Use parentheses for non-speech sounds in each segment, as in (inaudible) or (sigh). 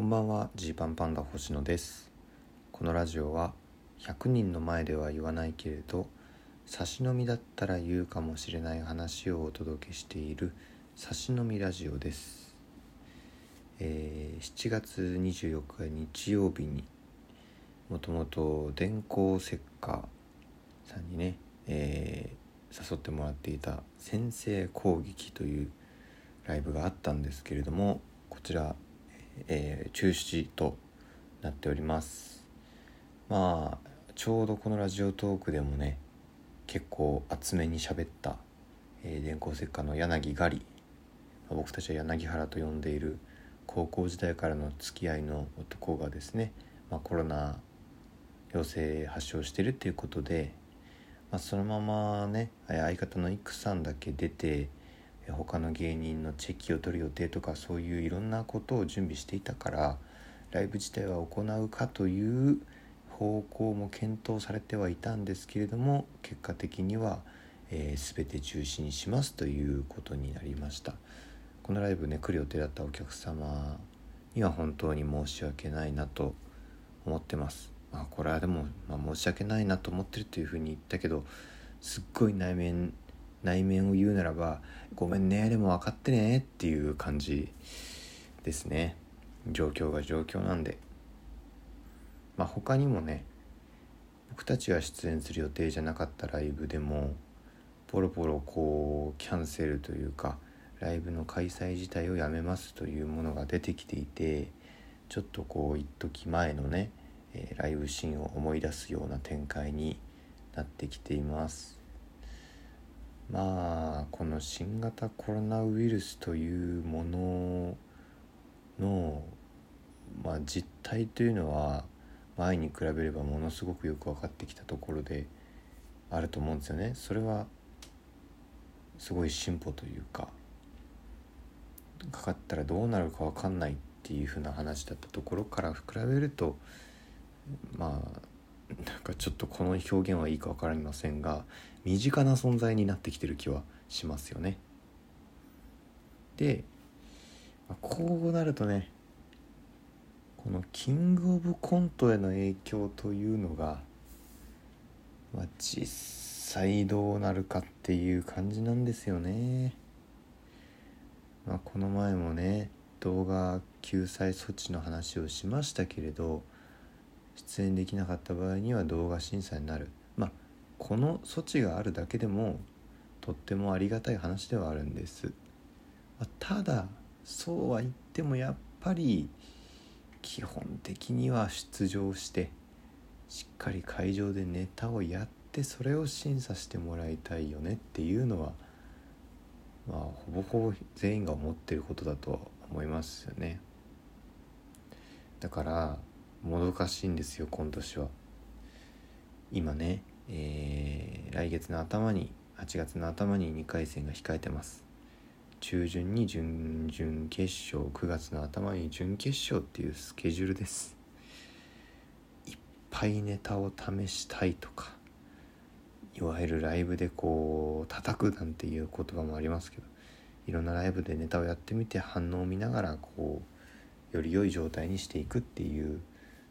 こんばんは。ジーパンパンダ星野です。このラジオは100人の前では言わないけれど差し飲みだったら言うかもしれない話をお届けしている差し飲みラジオです、えー、7月24日日曜日にもともと電光石火さんにね、えー、誘ってもらっていた「先生攻撃」というライブがあったんですけれどもこちら、えー、中止となっております。まあちょうどこのラジオトークでもね結構厚めに喋った、えー、電光石火の柳ガリ僕たちは柳原と呼んでいる高校時代からの付き合いの男がですね、まあ、コロナ陽性発症してるっていうことで、まあ、そのままね相方のイクさんだけ出て他の芸人のチェキを取る予定とかそういういろんなことを準備していたからライブ自体は行うかという方向も検討されてはいたんですけれども結果的には、えー、全て中止にしますということになりました。このライブね来る予定だったお客様には本当に申し訳ないなと思ってます。まあこれはでも、まあ、申し訳ないなと思ってるというふうに言ったけどすっごい内面内面を言うならば「ごめんねでも分かってね」っていう感じですね。状況が状況なんで。まあ他にもね僕たちが出演する予定じゃなかったライブでもポロポロこうキャンセルというかライブの開催自体をやめますというものが出てきていてちょっとこう一時前のね、ライブシーンを思い出すような展開になってきています。まあこの新型コロナウイルスというものの、まあ、実態というのは前に比べればものすごくよく分かってきたところであると思うんですよね。それはすごい進歩というかかかったらどうなるか分かんないっていう風な話だったところから比べるとまあなんかちょっとこの表現はいいか分かりませんが身近な存在になってきてる気はしますよね。でこうなるとねこのキングオブコントへの影響というのが、まあ、実際どうなるかっていう感じなんですよね。まあ、この前もね動画救済措置の話をしましたけれど出演できなかった場合には動画審査になる。まあこの措置があるだけでもとってもありがたい話ではあるんです、ま、ただそうは言ってもやっぱり基本的には出場してしっかり会場でネタをやってそれを審査してもらいたいよねっていうのはまあほぼほぼ全員が思ってることだとは思いますよね。だからもどかしいんですよ今年は。今ね、えー、来月の頭に8月の頭に2回戦が控えてます。中旬に準々決勝9月の頭に準決勝っていうスケジュールです。いっぱいネタを試したいとかいわゆるライブでこう叩くなんていう言葉もありますけどいろんなライブでネタをやってみて反応を見ながらこうより良い状態にしていくっていう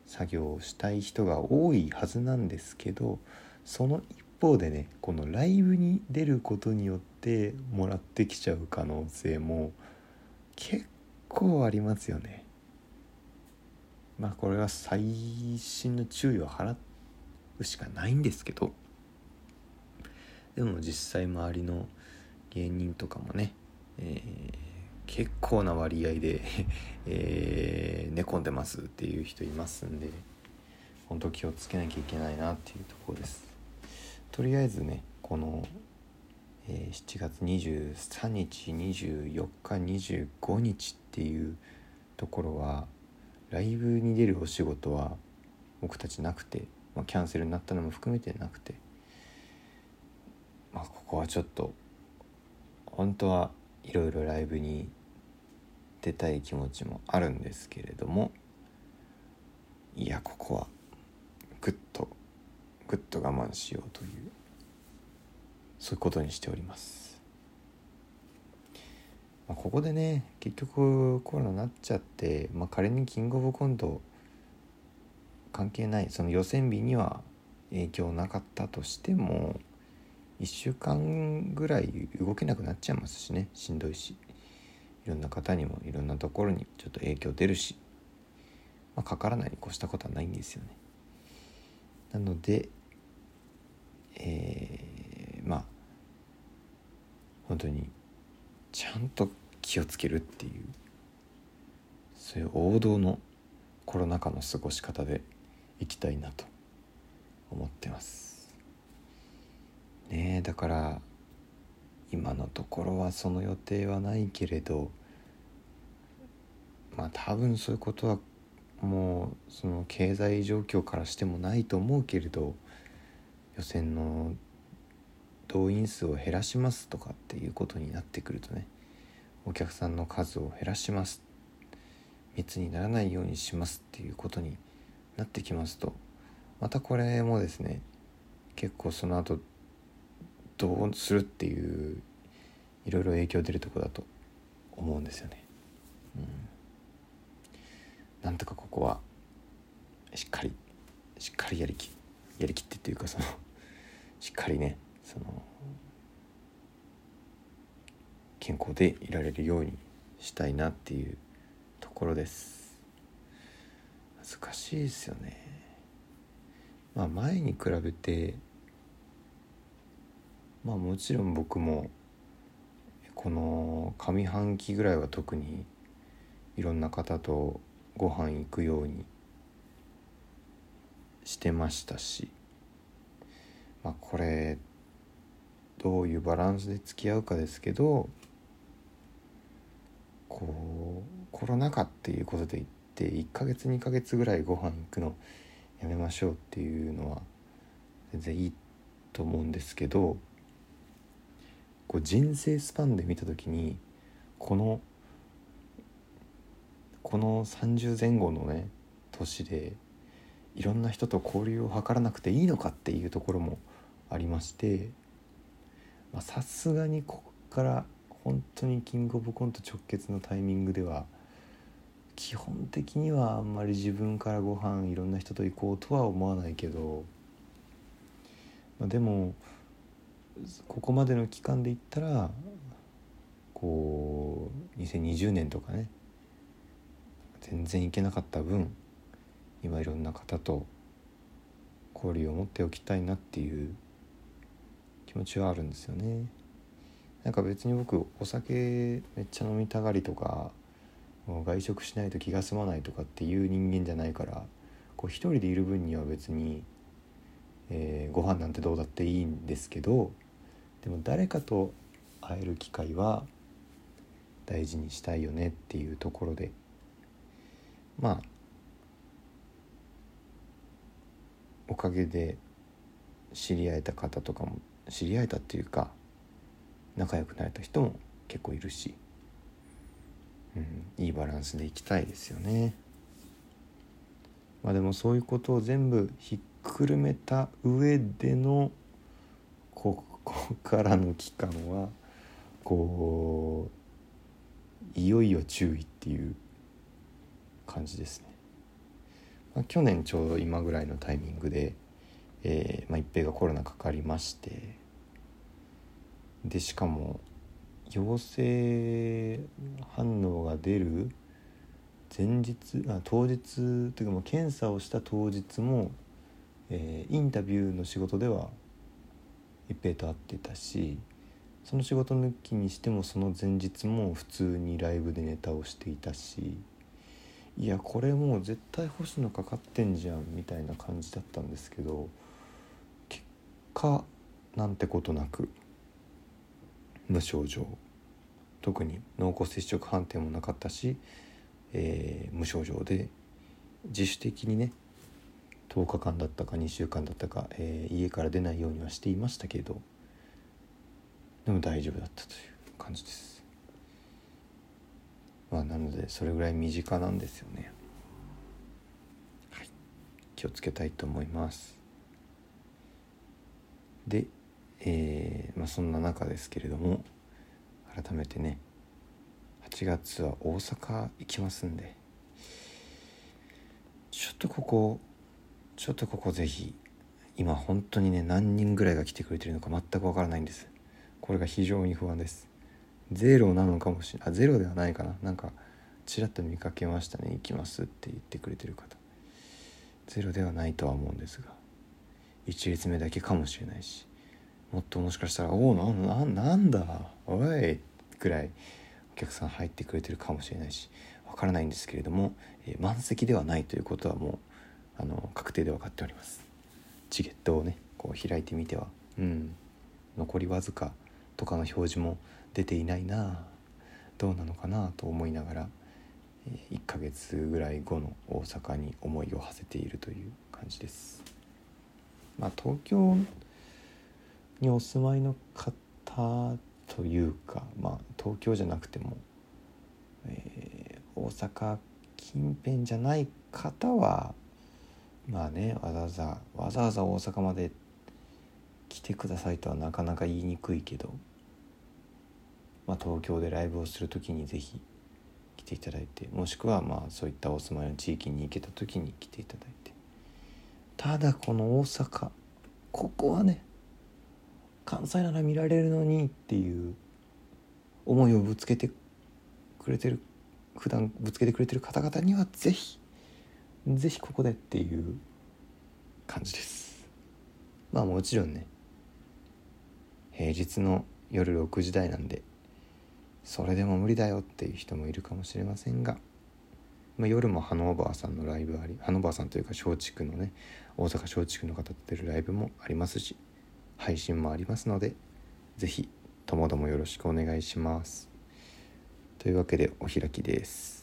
作業をしたい人が多いはずなんですけどその一方でねこのライブに出ることによってもらってきちゃう可能性も結構ありますよね。まあこれは細心の注意を払うしかないんですけどでも実際周りの芸人とかもね、えー結構な割合で (laughs) えー、寝込んでますっていう人いますんで本当気をつけなきゃいけないなっていうところです。とりあえずねこの、えー、7月23日24日25日っていうところはライブに出るお仕事は僕たちなくて、まあ、キャンセルになったのも含めてなくてまあここはちょっと本当はいろいろライブに出たい気持ちもあるんですけれどもいやここはぐっとぐっと我慢しようというそういうことにしております。まあ、ここでね結局コロナになっちゃって、まあ、仮にキングオブコント関係ないその予選日には影響なかったとしても1週間ぐらい動けなくなっちゃいますしねしんどいし。いろんな方にもいろんなところにちょっと影響出るし、まあ、かからないに越したことはないんですよね。なので、えー、まあ本当にちゃんと気をつけるっていうそういう王道のコロナ禍の過ごし方でいきたいなと思ってますねだから今のところはその予定はないけれどまあ多分そういうことはもうその経済状況からしてもないと思うけれど予選の動員数を減らしますとかっていうことになってくるとねお客さんの数を減らします密にならないようにしますっていうことになってきますとまたこれもですね結構その後どうするっていういろいろ影響出るとこだと思うんですよね。うん、なんとかここはしっかりしっかりやりきやりきってっていうかその (laughs) しっかりねその健康でいられるようにしたいなっていうところです。難しいですよね。まあ前に比べてまあもちろん僕もこの上半期ぐらいは特にいろんな方とご飯行くようにしてましたしまあこれどういうバランスで付き合うかですけどこうコロナ禍っていうことで言って1ヶ月2ヶ月ぐらいご飯行くのやめましょうっていうのは全然いいと思うんですけどこう人生スパンで見た時にこのこの30前後のね年でいろんな人と交流を図らなくていいのかっていうところもありましてさすがにここから本当にキングオブコント直結のタイミングでは基本的にはあんまり自分からご飯いろんな人と行こうとは思わないけど、まあ、でもここまでの期間で言ったらこう2020年とかね全然行けなかった分今いろんな方と交流を持っておきたいなっていう気持ちはあるんですよね。なんか別に僕お酒めっちゃ飲みたがりとか外食しないと気が済まないとかっていう人間じゃないからこう一人でいる分には別に、えー、ご飯なんてどうだっていいんですけどでも誰かと会える機会は大事にしたいよねっていうところでまあおかげで知り合えた方とかも知り合えたっていうか仲良くなれた人も結構いるし、うん、いいバランスでいきたいですよね。まあでもそういうことを全部ひっくるめた上でのここからの期間はこういよいよ注意っていう感じですね。まあ、去年ちょうど今ぐらいのタイミングで、えーまあ、一平がコロナかかりましてでしかも陽性反応が出る前日あ当日というかもう検査をした当日も、えー、インタビューの仕事では一平と会ってたしその仕事抜きにしてもその前日も普通にライブでネタをしていたしいやこれもう絶対星野かかってんじゃんみたいな感じだったんですけど結果なんてことなく無症状。特に濃厚接触判定もなかったし、えー、無症状で自主的にね10日間だったか2週間だったか、えー、家から出ないようにはしていましたけどでも大丈夫だったという感じです。まあなのでそれぐらい身近なんですよね。はい。気をつけたいと思います。でえー、まあ、そんな中ですけれども改めてね8月は大阪行きますんでちょっとここちょっとここぜひ今本当にね何人ぐらいが来てくれてるのか全くわからないんです。これが非常に不安ですゼロなのかもしれないあゼロではないかな。なんかちらっと見かけましたね。行きますって言ってくれてる方。ゼロではないとは思うんですが。1列目だけかもしれないし。もっともしかしたら「おおななんだ？おい」ぐらいお客さん入ってくれてるかもしれないし。わからないんですけれども、えー、満席ではないということはもうあの確定で分かっております。チケットをねこう開いてみては。うん。残りわずかとかの表示も出ていないなどうなのかなと思いながら1ヶ月ぐらい後の大阪に思いを馳せているという感じです。まあ、東京にお住まいの方というか、まあ、東京じゃなくても、えー、大阪近辺じゃない方はまあねわざわざわざわざ大阪まで来てくださいとはなかなか言いにくいけど、まあ、東京でライブをする時に是非来ていただいてもしくはまあそういったお住まいの地域に行けた時に来ていただいて。ただこの大阪ここはね関西なら見られるのにっていう思いをぶつけてくれてる普段ぶつけてくれてる方々には是非是非ここでっていう感じです。まあもちろんね平日の夜6時台なんでそれでも無理だよっていう人もいるかもしれませんが、まあ、夜もハノーバーさんのライブありハノーバーさんというか松竹のね大阪松竹の方と出るライブもありますし配信もありますので是非ともどもよろしくお願いします。というわけでお開きです。